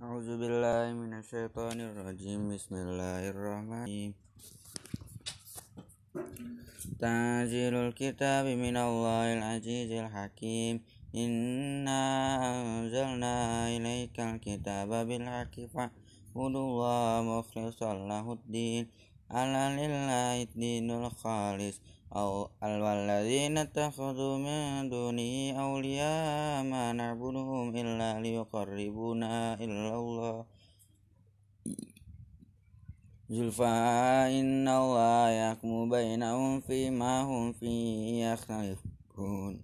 أعوذ بالله من الشيطان الرجيم. بسم الله الرحمن الرحيم. تنزيل الكتاب من الله العزيز الحكيم. إنا أنزلنا إليك الكتاب بالحق فاعبدوا الله مخلصا له الدين. ألا لله الدين الخالص. أو والذين اتخذوا من دونه أولياء ما نعبدهم إلا ليقربونا إلى الله. زلفى إن الله يحكم بينهم فيما هم فيه يختلفون.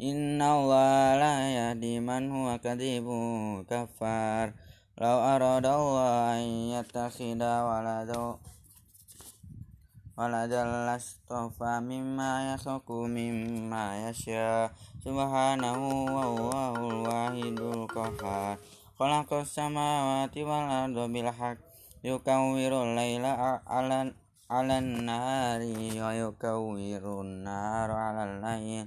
إن الله لا يهدي من هو كذب كفار. لو أراد الله أن يتخذ ولدا waladalla stofa mimma yasoku mimma yasya subhanahu wa huwal wahidul qahar khalaqas samawati wal arda bil haqq. Yukawwirul laila alan alan nahari wa yukawwirun nahara alal layl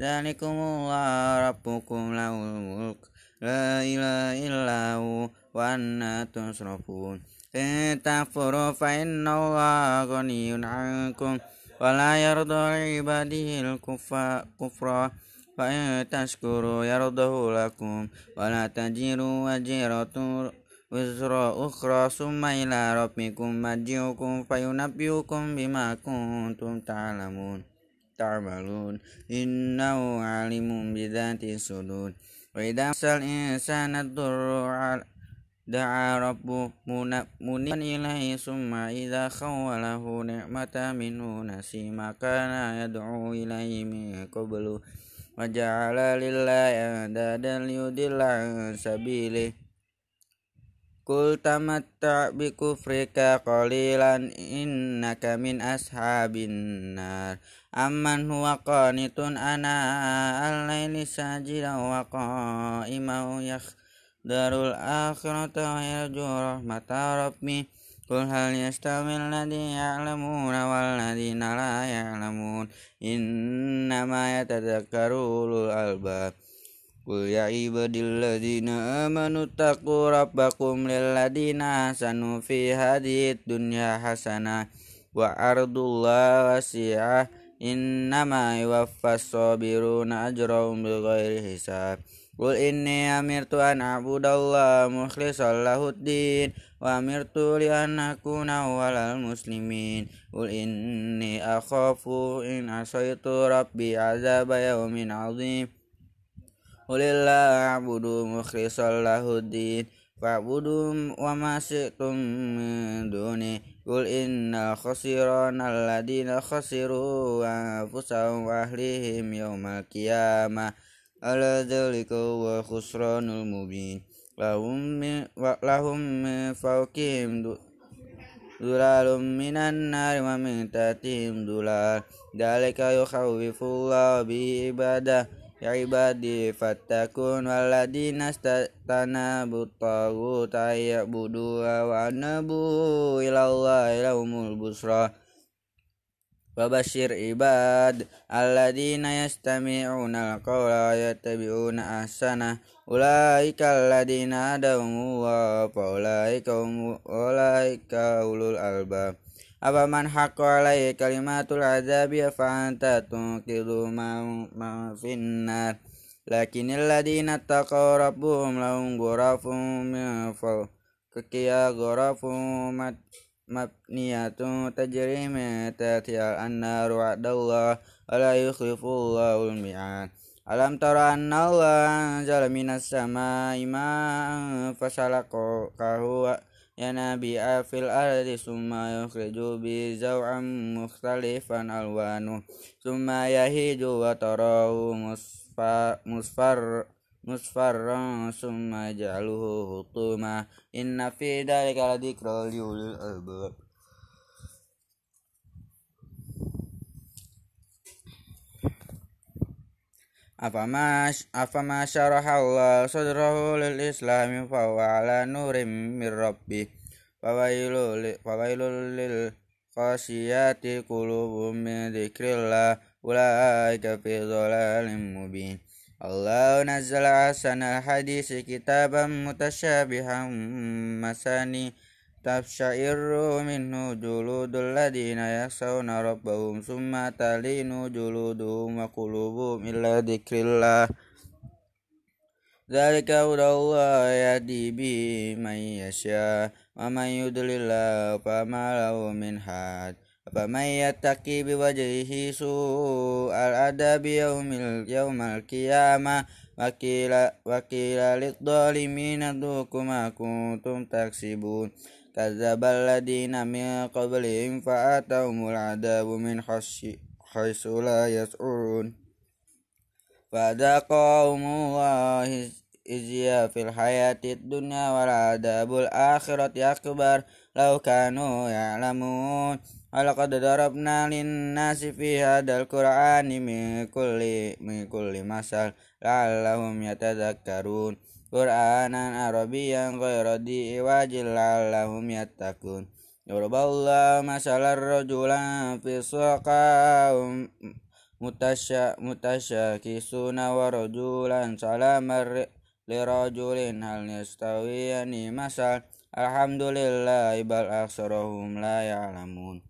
ذلكم الله ربكم له الملك لا إله إلا هو وأنا تصرفون إن تكفروا فإن الله غني عنكم ولا يرضى لعباده الكفر فإن تشكروا يرضه لكم ولا تجر وجيرة وزر أخرى ثم إلى ربكم مرجعكم فينبئكم بما كنتم تعلمون تعملون إنه عليم بذات الصدور وإذا مسى الإنسان الضر دعا ربه منيبا إليه ثم إذا خوله نعمة منه نسي ما كان يدعو إليه من قبل وجعل لله أندادا ليضل عن سبيله قل تمتع بكفرك قليلا إنك من أصحاب النار amman huwa qanitun ana al-laili sajidan wa qa'iman yakhdarul akhirata wa yarju rahmata rabbih Qul hal yastawil ladina ya'lamuna wal ladina la ya'lamun. Innama yatadhakkaru ulul albab Qul ya ibadilladzina amanu taqu rabbakum lilladina hasanu fi hadhihi dunya hasanah wa ardullah wasi'ah innama yuwaffas sabiruna ajrahum bighairi hisab. Qul inni amirtu an abudallah mukhlishan lahuddin wa amirtu li an akuna al muslimin. Qul inni akhafu in asaitu rabbi azaba yaumin azim. Qulillah abudu mukhlishan lahuddin fa'budu wa ma syi'tum min duni. Qul inna khasiran alladina khasiru anfusahum wa ahlihim yawmal qiyamah. Ala dhaliku wa khusranul mubin. Lahum min wa lahum min fawqihim dulalum minan nari wa min tatihim dulal. Dzalika yukhawwifu bi ibadah. Ya ibadi fatakun waladina stana butawu taya budu wa nabu ilallah ilahumul busra. Wabashir ibad alladina yastami'una alqawla yattabi'una ahsana. Ulaika alladina adamu wa faulaika ulul albab awaman hakku alaihi kalimatul azabi fa anta tunqidu ma finnar. Lakinil ladina taqaw rabbuhum lahum ghurafun min fawqiha ghurafun mat mabniyatun tajri min tahtiha an-nar wa'dallah ala yukhlifullahu allahul mi'ad. Alam tara anna Allah anzala minas samaa'i ma'an fasalaqahu ينابيع في الأرض ثم يخرج به زوعا مختلفا ألوانه ثم يهيج وتراه مصفر مصفرا ثم يجعله حطوما إن في ذلك لذكرى لأولي الألباب أفما أفما شرح الله صدره للإسلام فهو على نور من ربه. فويل فويل للخاشيات قلوب من ذكر الله. أولئك في ضلال مبين. الله نزل أحسن الحديث كتابا متشابها مثاني تبشعر منه جلود الذين يخشون ربهم ثم تلين جلودهم وقلوبهم إلى ذكر الله ذلك هدى الله يهدي به من يشاء ومن يضلل الله فما له من حاد فمن يتقي بوجهه سوء العذاب يوم يوم القيامة وكيل وكيل للظالمين ذوقوا ما كنتم تكسبون kadzabal ladina min qablihim fa'atahumul adabu min khasyi haitsu la yas'urun. Fadaqahumullahi izya fil hayati dunya wal adabul akhirati akbar lau kanu ya'lamun. Walaqad darabna nalin nasi fi hadzal qur'ani min kulli min kulli masal la'allahum yatadhakkarun. Qur'anan Arabiyyan ghayra diwajil la'allahum yattaqun. Yurballah masalar rajulan fi suqa mutasya mutasya kisuna wa rajulan salamar li rajulin hal yastawiyani masal. Alhamdulillah ibal aksarahum la ya'lamun.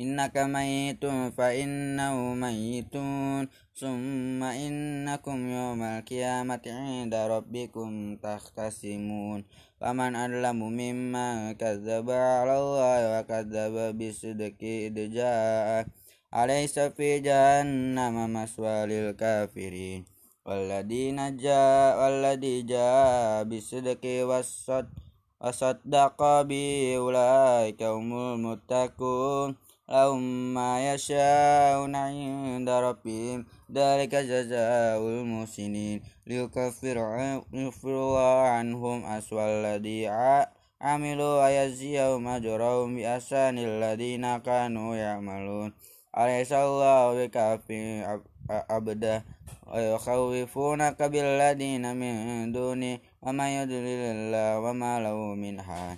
إنك ميت فإنه ميتون ثم إنكم يوم القيامة عند ربكم تختصمون فمن أظلم مما كذب على الله وكذب بالصدق إذ جاء أليس في جهنم مسوى للكافرين والذين جاء والذي جاء بالصدق وصدق به أولئك هم المتقون لهم ما يشاءون عند ربهم. ذلك جزاء المحسنين. ليكفر الله عنهم أسوأ الذي عملوا ويجزيهم أجرهم بأحسن الذين كانوا يعملون. أليس الله بكاف عبده؟ ويخوفونك بالذين من دونه. ومن يضلل الله وما له من حال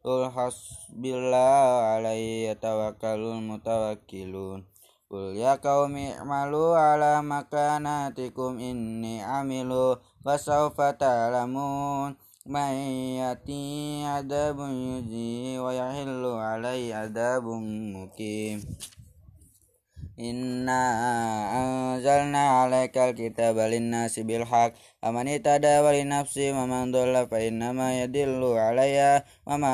Qul hasbillah alaihi yatawakkalul mutawakkilun. Qul ya qaumi i'malu ala makanatikum inni amilu fasawfa ta'lamun. Man yati adabun yuzi wa yahillu alaihi adabun mukim Inna anzalna alaikal kitaba linnasi bilhaq. Aman itada wali nafsi wa man dhalla fa innama yadillu alaiya wa ma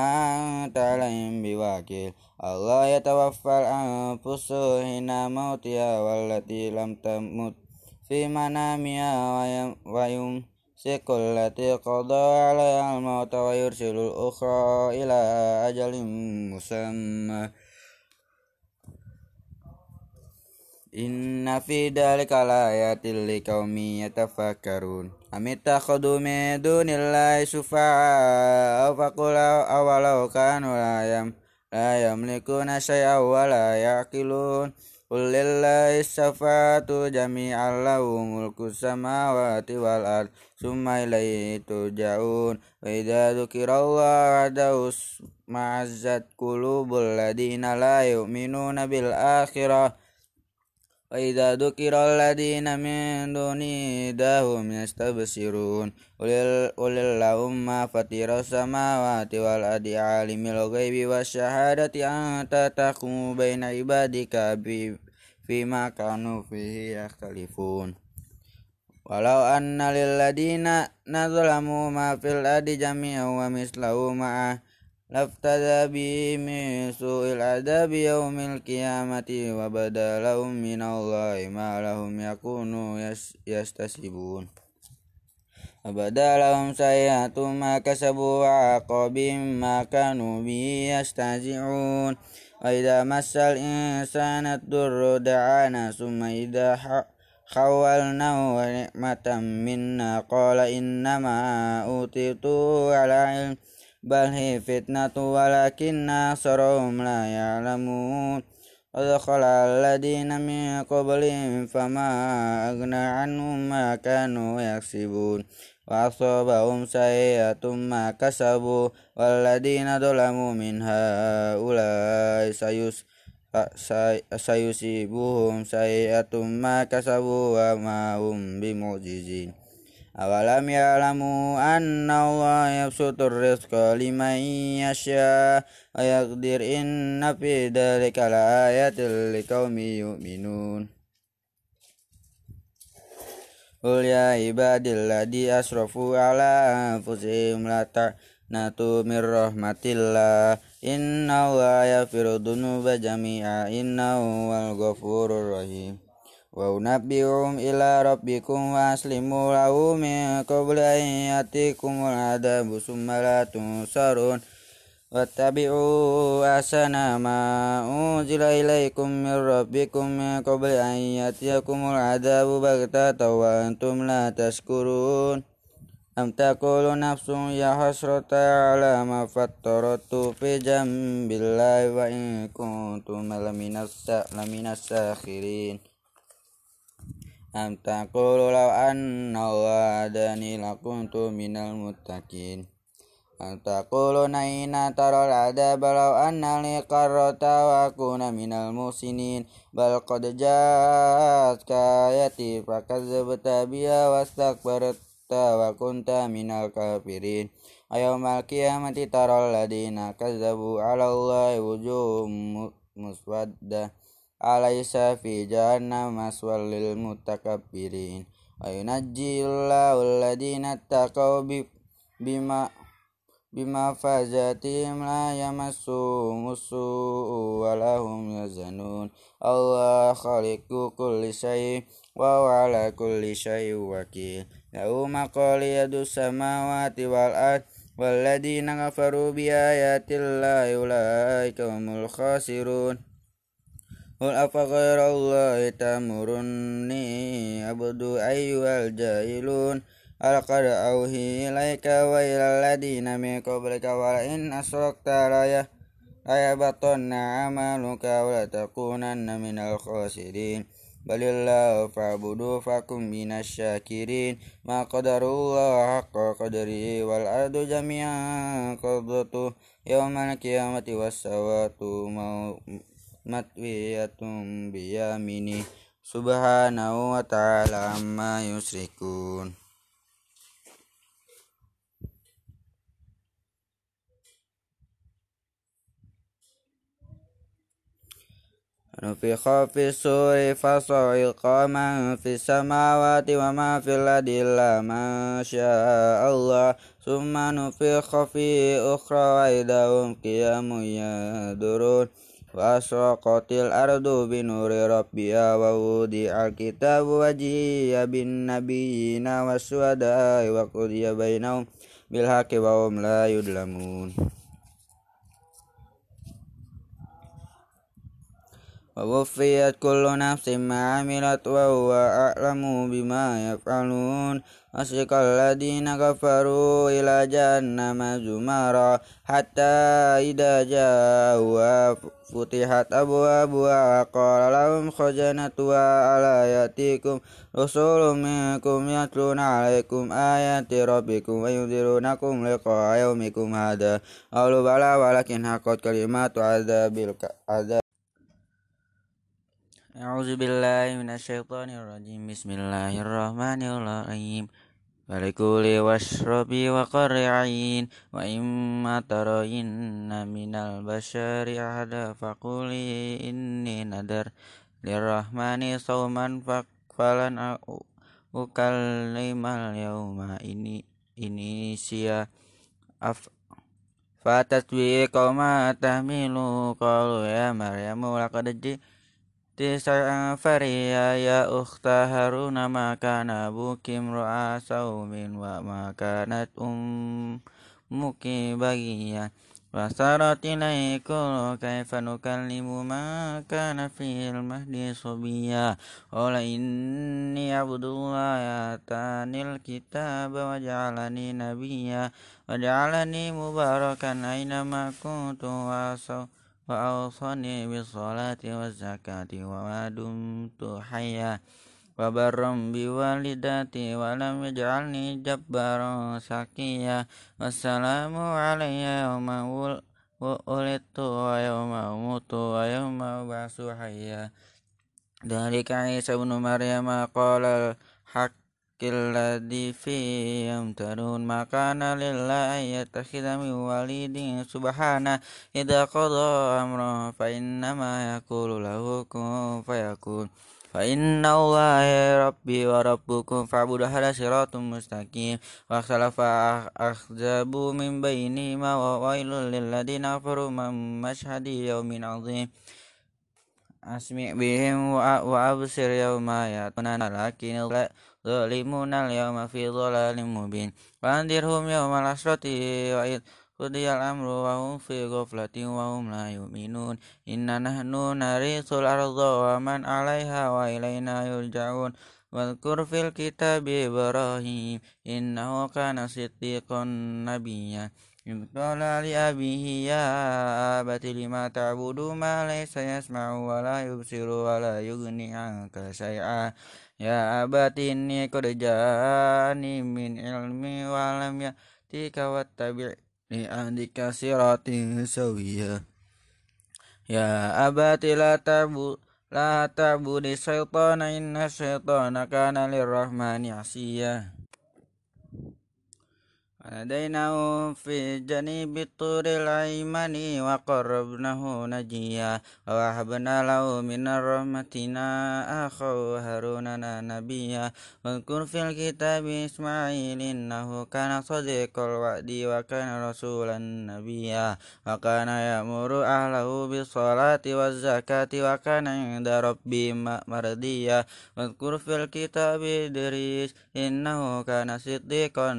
anta alaihim biwakil. Allah yatawaffal anfusu hina mautiha wallati lam tamut fi manamiha wa yum sikul lati qada alaiha al-mauta wa yursilul ukhra ila ajalim musamma Inna fi dzalika laayatil liqaumin yatafakkarun. Amittakhadhu min dunillahi syufa'a faqul awalau kanu la yam la yamlikuna syai'an wa la yaqilun. Qul lillahi syafa'atu jami'an lahu mulku samawati wal ard summa ilaihi turja'un. Wa idza wahdahu ma'azzat qulubul ladina la yu'minuna bil akhirah وإذا ذكر الذين من دونه إذا هم يستبشرون قل اللهم فطر السماوات والأرض عالم الغيب والشهادة أنت تحكم بين عبادك فيما كانوا فيه يختلفون ولو أن للذين نظلموا ما في الأرض جميعا ومثله معه لافتدى به من سوء العذاب يوم القيامة وبدا لهم من الله ما لهم يكونوا يستسبون وبدا لهم سيئات ما كسبوا وعقابهم ما كانوا به يستهزئون. وإذا مس الإنسان الضر دعانا ثم إذا خولناه نعمة منا قال إنما أوتيته على علم. بل هي فتنة ولكن أكثرهم لا يعلمون. ودخل الذين من قبلهم فما أغنى عنهم ما كانوا يكسبون. وأصابهم سيئة ما كسبوا. والذين ظلموا من هؤلاء سيس سيصيبهم سيئة ما كسبوا وما هم بمعجزين. Awalam ya'lamu anna Allah yabsutur rizqa liman yasha wa yaqdir inna fi dhalika laayatil liqaumi yu'minun. Qul ya ibadilladzi asrafu ala anfusihim la ta'natu mir rahmatillah. Inna Allah yaghfiru dhunuba jami'a innahu wal ghafurur rahim wa unabbi'um ila rabbikum wa aslimu lahu min qabli an yatikumul adabu summa la tunsarun wattabi'u asana ma unzila ilaikum min rabbikum min qabli an yatikumul adabu baghtatan wa antum la tashkurun am taqulu nafsun ya hasrata ala ma fattaratu fi jambillahi wa in kuntum laminas sakhirin am taqulu law anna wa'adani lakuntu minal muttaqin. Am taqulu naina taral adaba law anna li qarrata wa akuna minal musinin bal qad ja'atka ayati fakazzabta biha wastakbarta wa kunta minal kafirin. Ayawmal qiyamati taral ladina kazzabu ala Allahi wujuhum muswaddah alaysa fi jahannam maswal lil mutakabbirin wa yunajjillahu alladhina taqaw bima bima fazatihim la yamassu musu wa lahum yazanun Allah khaliqu kulli syai wa huwa ala kulli syai wakil lahu maqaliyadu samawati wal ard والذين كفروا بآيات الله أولئك هم الخاسرون Qul afa ghairallahi tamurunni abdu ayyuhal jahilun Alqad auhi ilaika wa ila ladina min qablika wa in asrakta ya, la yabatanna amaluka wa la takunanna minal khasirin. Balillahu fa'budu fakum minas syakirin Ma qadarullah haqqa qadri wal ardu jami'an qabdatuh Yawmal qiyamati wassawatu matwiyatun biyamini subhanahu wa ta'ala amma yusrikun نفخ في السور فصعق من في السماوات وما في الأرض إلا ما شاء الله ثم نفخ في أخرى وإذا هم قيام ينظرون وأشرقت الأرض بنور ربها ووضع الكتاب وجيء بالنبيين والشهداء وقضي بينهم بالحق وهم لا يظلمون ووفيت كل نفس ما عملت وهو أعلم بما يفعلون. وسيق الذين كفروا إلى جهنم زمرا حتى إذا جاءوا فتحت أبوابها وقال لهم خزنتها ألا يأتيكم رسول منكم يتلون عليكم آيات ربكم وينذرونكم لقاء يومكم هذا. قالوا بلى ولكن حقت كلمات عذاب العذاب A'udzubillahi minasyaitonirrajim. Bismillahirrahmanirrahim. Walikuli washrabi wa qari'in wa imma tarayinna minal bashari ahada faquli inni nadar lirrahmani sauman fakfalan ukallimal yauma ini ini sia af fatatwi qauma tahmilu qalu ya maryamu laqad ji'a تسع فريا يا أخت هارون ما كان أبوك امرأ سوم وما كانت أمك بغيا فسارت إليه كيف نكلم من كان في المهد صبيا قال إني عبد الله آتاني الكتاب وجعلني نبيا وجعلني مباركا أينما كنت وأصوم وأوصني بالصلاة والزكاة وما دمت حيا وبرا بوالدتي ولم يجعلني جبارا شقيا والسلام علي يوم ولدت ويوم أموت ويوم أبعث حيا ذلك عيسى بن مريم قال الحق kiladi fi yamtarun makana lillahi yattakhidha min walidin subhana. Idha qadha amra fa innama yakulu lahu kun fayakun. Fa inna allaha rabbi wa rabbukum fa'budu hadha siratun mustaqim. Wa ikhtalafa ahzabu min bainihima wa wailul lilladhina kafaru min mashhadi yawmin 'adzim asmi bihim wa absir yawma yatuna lakinil ظالمون اليوم في ضلال مبين وأنذرهم يوم العشرة وإذ قضي الأمر وهم في غفلة وهم لا يؤمنون إنا نحن نرث الأرض ومن عليها وإلينا يرجعون واذكر في الكتاب إبراهيم إنه كان صديقا نبيا إذ قال لأبيه يا أبت لما تعبد ما ليس يسمع ولا يبصر ولا يغني عنك شيئا Ya abati inni qad ja'ani min ilmi wa lam yatika wattabi' li ahdika siratin sawiya Ya abati la tabu la ta'budi syaitana inna syaitana kana lirrahmani asiya وناديناه في جنيب الطور الأيمن وقربناه نجيا ووهبنا له من رحمتنا أخاه هارون نبيا. واذكر في الكتاب إسماعيل إنه كان صديق الوعد وكان رسولا نبيا. وكان يأمر أهله بالصلاة والزكاة وكان عند ربي مرضيا. واذكر في الكتاب إدريس إنه كان صديقا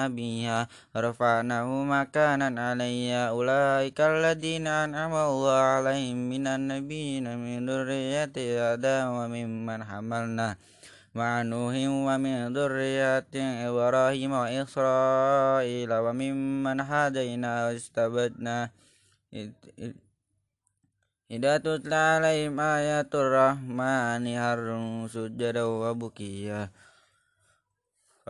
نبيا. رفعناه مكانا علي أولئك الذين أنعم الله عليهم من النبيين من ذرية آدم وممن حملنا مع نوح ومن ذرية إبراهيم وإسرائيل وممن هدينا واستبدنا إذا تتلى عليهم آيات الرحمن هروا سجدا وبكيا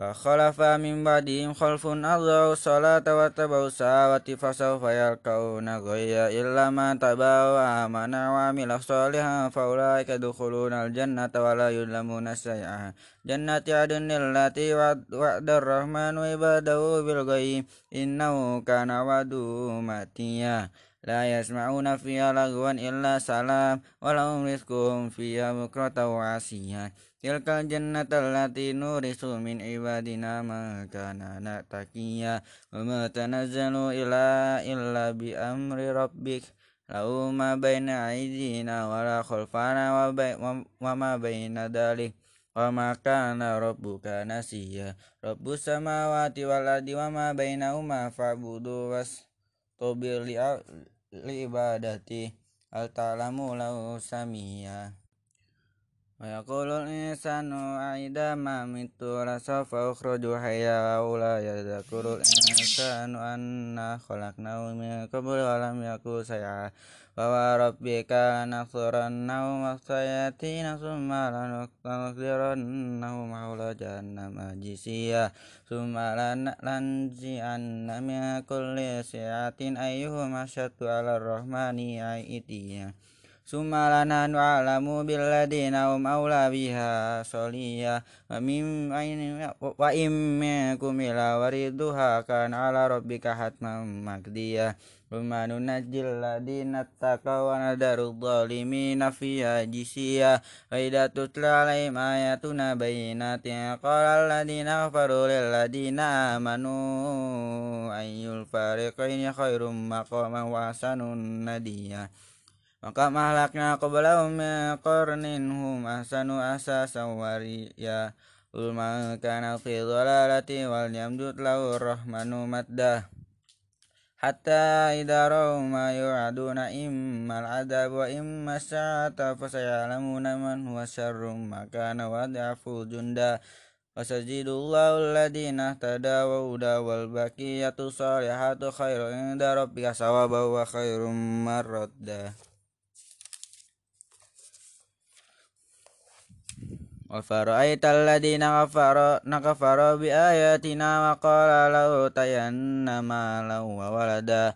فخلف من بعدهم خلف أضاعوا الصلاة واتبعوا الشهوات فسوف يلقون غيا إلا من تبع وآمن وعمل صالحا فأولئك يدخلون الجنة ولا يظلمون شيئا. جنات عدن التي وعد الرحمن عباده بالغيب إنه كان وعده مأتيا. لا يسمعون فيها لغوا إلا سلام ولهم رزقهم فيها بكرة وعشيا Tilka jannata allati nurisu min ibadina ma kana natakiya wa ma tanazzalu ila illa bi amri rabbik. Lahu ma baina aydina wa la khalfana wa ma baina dalik wa ma kana rabbuka nasiya. Rabbus samawati wal ardi wa ma bainahuma fa'budu was tubir li ibadati. Al ta'lamu lahu samia. ويقول الإنسان أئذا ما مت لسوف أخرج حيا ولا يذكر الإنسان أنا خلقناه من قبل ولم يكن شيئا فوربك لنحصرنهم السياتين ثم لنحضرنهم حول جهنم جسيا ثم لننزعن من كل سعة أيهم أشد على الرحمن summa lana nu'alamu billadina hum awla biha solia wa aini ya, wa im kumila wariduha kan ala rabbika hatman makdiya Rumma nunajjil ladina taqaw wa nadaru dhalimina fiha jisiya Wa idha tutla alaihim ayatuna bayinatin Qala alladina ghafaru lilladina amanu Ayyul fariqaini khairum maka mahlaknya aku belau mekornin hum asanu asa sawari. Ya Ulman kana fi dhalalati wal yamdud lahu rahmanu madda. Hatta idza raw ma yu'aduna imma al-adab wa imma as-sa'ata fasayalamuna man huwa syarrum makana wa junda Wasajidullahu alladhina tada wa huda wal baqiyatu salihatu khairu inda rabbika sawaba wa khairum marradda. وفرأيت الذين كفروا بآياتنا وقال له تين مالا وولدا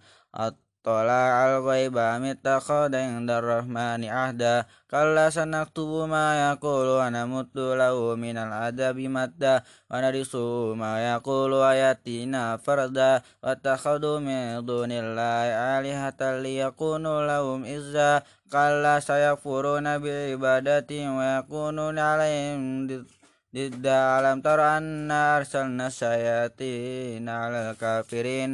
اطلع الغيب أم اتخذ عند الرحمن عهدا كلا سنكتب ما يقول ونمت له من العذاب مدا ونرثه ما يقول ويأتينا فردا واتخذوا من دون الله آلهة ليكونوا لهم إزا كلا سيكفرون بعبادتهم ويكونون عليهم ضد ألم تر أنا أرسلنا الشياطين على الكافرين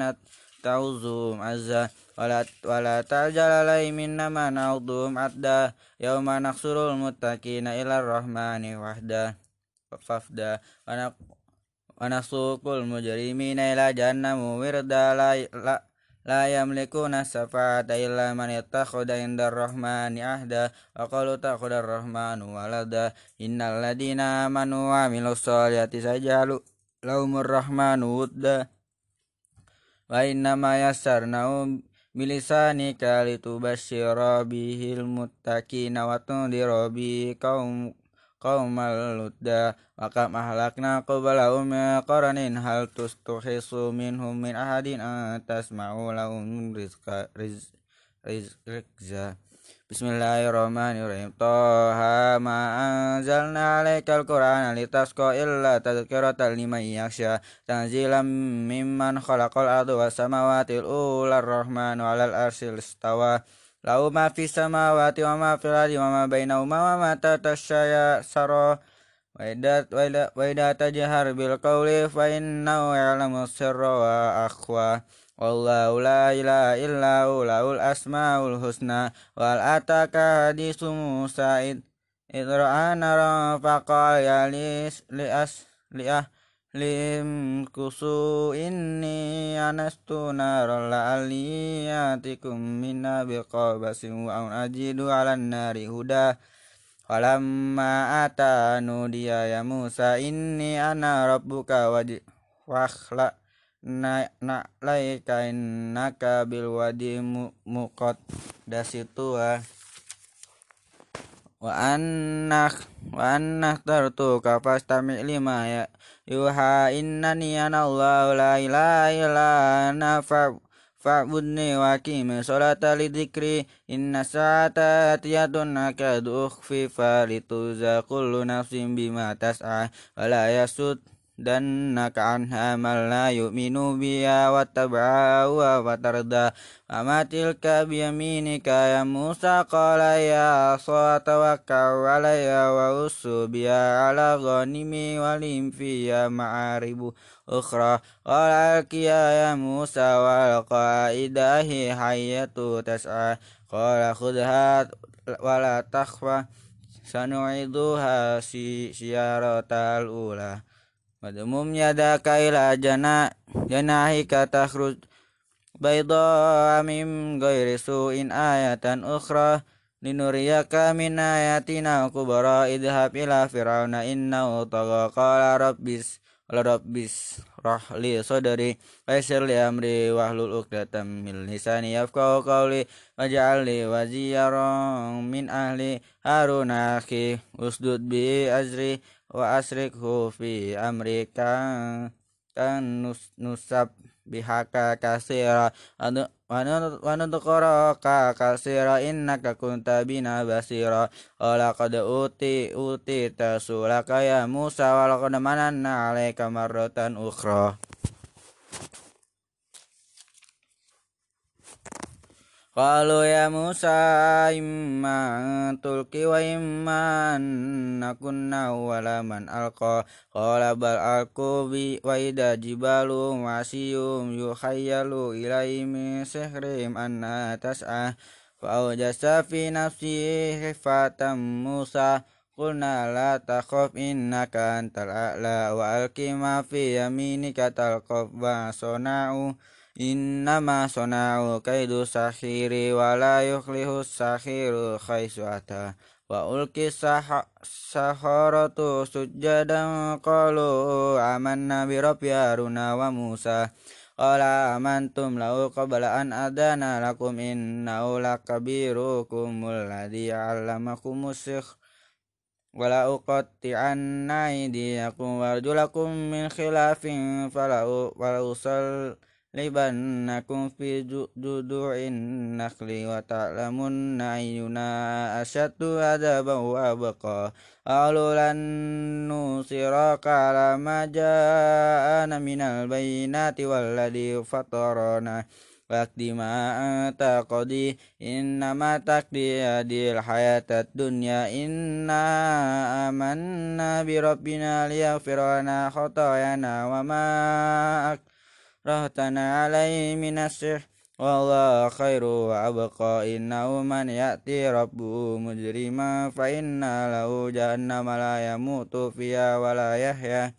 تعوزهم عزا wala wala tajalala minna ma na'udhum adda yauma naksurul muttaqina ila rahmani wahda fafda anak anak sukul nasuqul mujrimina ila jahannam wirda la la la yamlikuna ta illa man yattakhadha inda rahmani ahda wa qalu takhadar rahmanu walada innal ladina amanu wa amilus sajalu laumur rahmanu wudda wa innama yassarnahu bilisanika litubashshira bihil muttaqina wa tundira bi qaum qaumal ludda wa kam ahlakna qablahum min qaranin hal tustuhisu minhum min ahadin tasma'u lahum rizqa riz, rizqa Bismillahirrahmanirrahim. Toha ma anzalna alaikal qur'ana litasqa illa tadhkiratan liman yakhsha. Tanzilam mimman khalaqal arda was samawati ular rahmanu alal arsil istawa. Lahu ma fis samawati wa ma fil ardi wa ma bainahuma wa ma tahta sara wa idza wa idza tajhar bil qawli fa innahu ya'lamu sirra wa akhwa wallahu la ilaha illa hu lahul asmaul husna wal ataka hadisu musa id idra'a naran faqala ya li as li ah lim kusu inni anastu naral la'aliyatikum minna biqabasim wa ajidu ala nari huda. Falamma atanu dia ya Musa inni ana rabbuka wajh wakhla na na laika innaka bil wadi muqad dasitua wa annak wa annak tartu kafastami lima ya. Yuha innani ana Allah la ilaha illa ana fa'budni wa qimi sholata li dzikri. Inna sa'ata atiyatun akadu ukhfifa lituza kullu nafsin bima tas'a wa la yasud dan naka anha mal la yu'minu biha wa tab'ahu wa tarda ama tilka biyaminika ya Musa qala ya asa tawakkau alayya wa usu biha ala ghanimi walim fiya ma'aribu ukhra qala alkiya ya Musa wa qaidahi hayyatu tas'a qala khudha wala takhwa Madmum yadaka ila jana janahika takhruj bayda mim ghairi su'in ayatan ukhra. Linuriyaka min ayatina kubara idhab ila fir'auna innahu tagha qala rabbis rabbis rahli sadri. Waisir li amri wahlul uqdatam min lisani yafqahu qawli. Waj'al li min ahli haruna akhi. Usdud bi azri wa asrikhu fi amrika kan nus, nusab bihaka kasira. Wanudqaraka kasira innaka kunta bina basira. Walaqad uti uti tasulaka ya Musa walaqad mananna alaika marratan ukhra Qalu ya Musa imma tulki wa imma nakunna wala man alqa. Qala bal alqu bi wa ida jibalu wasiyum yukhayyalu ilai min sihrim anna tas'a. Fa awjasa fi nafsi khifatan Musa. Qulna la takhaf innaka antal a'la wa alqi ma fi yaminika talqaf wa Innama sona'u kaidu sahiri wa la yukhlihu sahiru khaisu wa ulki saharatu sujjadan qalu amanna bi rabbi haruna wa musa. Qala amantum lahu qabla an adana lakum innahu lakabirukum alladhi 'allamakum sikh. Wala uqatti'anna aydiyakum warjulakum min khilafin fala usal libannakum fi judu'in nakhli wa ta'lamunna ayyuna asyaddu adaban wa abqa. Qalu lan nusiraka ala ma ja'ana minal bayyinati walladhi fatarana. Wakti ma taqdi innama taqdi adil hayatat dunya inna amanna bi rahmatan alaihi minasir Wallah khairu wa abqa man ya'ti rabbuhu mujrima fa inna lahu jahannama la yamutu fiha wa la yahya.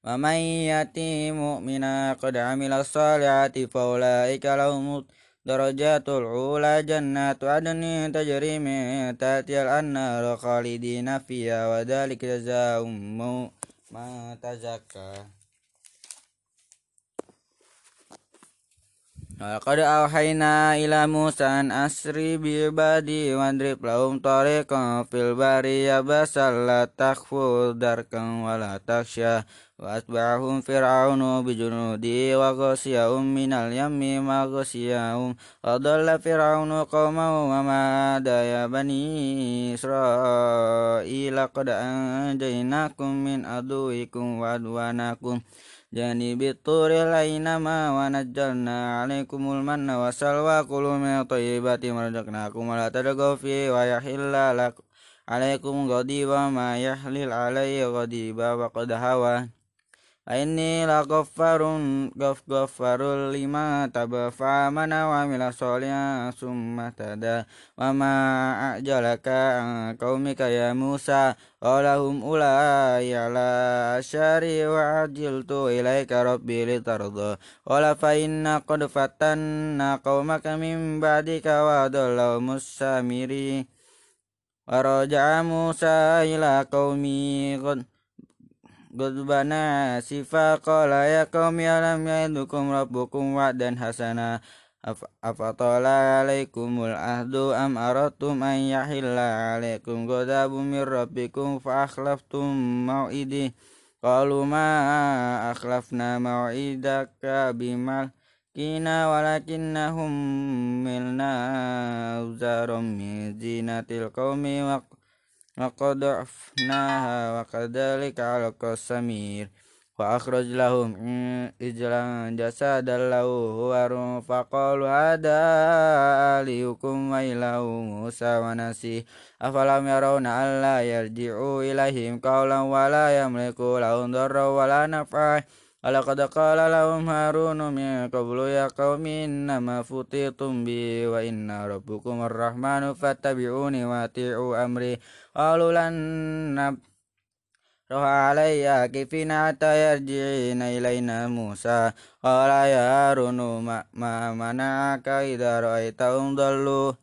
Wa man ya'ti mu'mina qad amila salihati fa ulaika lahum darajatul ula jannatu adni tajri min tahtihal anharu khalidina fiha wa dhalika jazaa'um ma tazakka. Laqad awhayna ila Musa an asri bi ibadi wadrib lahum tariqan fil bari yabasal la takhfu darkan wa la wa atba'ahum fir'aunu bi junudi wa ghasiyahum minal yammi ma ghasiyahum wa dhalla fir'aunu qawmahu wa ma ya bani israila qad anjaynakum min aduwikum wa adwanakum جانب الطور الأينما ونجلنا عليكم المن والسلوى كلوا من الطيبات ما رزقناكم ولا تلقوا فيه ويحل لكم عليكم غضيبا ما يحلل عليه غضيبا وقد هوى Ini la ghaffarun ghaf ghaffarul lima taba fa mana wa amila sholihan summa tada. Wa ma ajalaka qaumika ya Musa qala ulai ala asyari wa ajiltu ilaika rabbi litarda qala fa inna qad fatanna qaumaka min ba'dika wa adallahu musamiri wa raja'a Musa ila qaumi Gudbana sifa qala ya qaumi alam ya'idukum rabbukum wa'dan hasana. Afatala alaikumul ahdu am aratum an yahilla alaikum ghadabun min rabbikum fa akhlaftum mau'idi. Qalu ma akhlafna mau'idaka bimal kina walakinnahum milna uzarum min zinatil qaumi wa لقد ضعفناها وكذلك على السمير فأخرج لهم إجلا جسدا له هوار فقالوا هذا آلهكم وإله موسى ونسيه أفلم يرون ألا يرجعوا إليهم قولا ولا يملك لهم ضرا ولا نفعا. ولقد قال لهم هارون من قبل يا قوم إنما فتيتم بي وإن ربكم الرحمن فاتبعوني واتيعوا أمري قالوا لن روح علي كيفنا حتى يرجعين إلينا موسى قال يا هارون ما, ما منعك إذا رأيتهم ضلوا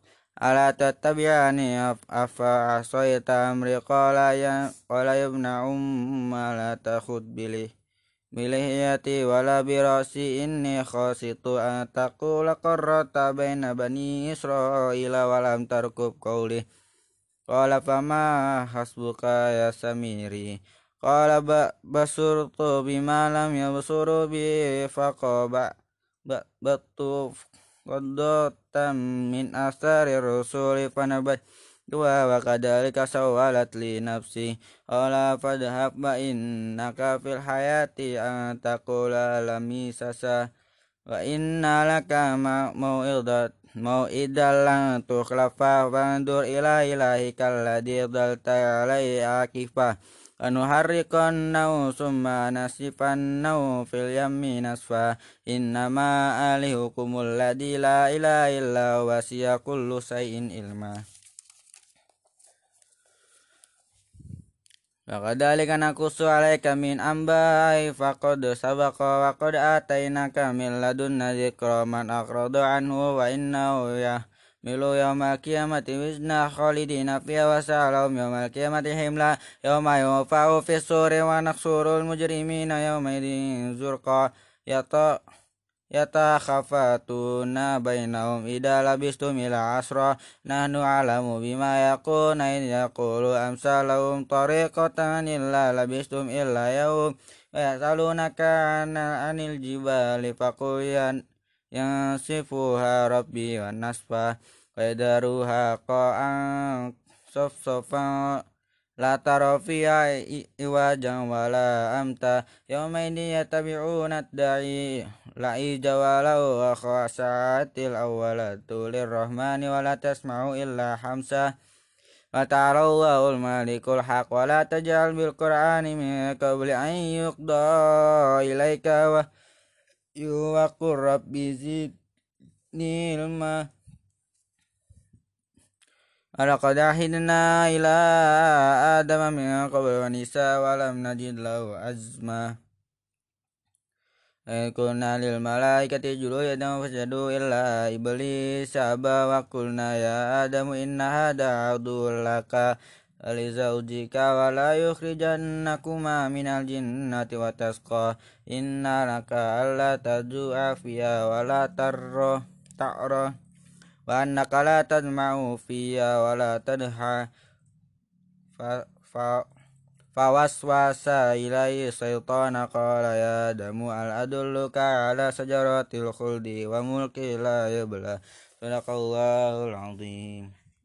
ألا تتبعني أفعصيت أمري قال يا, قال يا ابن أم لا تخذ بلي bilihiyati wala birasi inni khasitu ataku laqarrata baina bani Israila walam tarkub qawli. Qala fama hasbuka ya samiri? Qala ba basurtu bima lam yabsuru bi faqaba ba batu qaddatan min asari rusuli fanabat dua wa kadzalika sawalat li nafsi. Ala fadhhab ba innaka fil hayati antaqula lami sasa wa inna laka mau'idat mau'idal lan tukhlafa fandur ila ilahi kalladhi dalta alai akifa anuharrikon nau summa nasifan nau fil yammi nasfa. Innama alihukumul ladila illa wasiya kullu ilma. وكذلك نقص عليك من أنباء فقد سبق وقد آتيناك من لدنا ذكر من أقرض عنه وإنه يحمل يوم القيامة وزنا خالدين فيها وسألهم يوم القيامة حملا يوم يوفع في السور ونقصر المجرمين يومئذ زرقا يطأ yatakhafatuna bainahum idza labistum ila asra. Nahnu alamu bima yaquna in yaqulu amsalahum tariqatan illa labistum illa yaum wa yasalunaka anil jibali faqul yansifuha rabbi wan nasfa. Wa qa'an saf-safan la tara fiha iwajan wala amta yawmaini yatabi'una da'i la'i jawalau wa khasa'atil awwalatu lirrahmani wa la tasma'u illa hamsa. Wa ta'ala malikul haq wa la taj'al bil qur'ani min qabli an yuqda ilaika wa yuwaqur rabbi zidni ilma ولقد عهدنا إلى آدم من قبل ونساء ولم نجد له عزما قلنا للملائكة اسجدوا يدهم فسجدوا إلا إبليس أبى وقلنا يا آدم إن هذا عدو لك لزوجك ولا يخرجنكما من الجنة وتسقى إن لك ألا تجوع فيها ولا تره تعره wa annaka la tadma'u fiya wa la tadha fa, fa fawaswasa ilaihi syaitana qala ya damu al adulluka ala sajaratil khuldi wa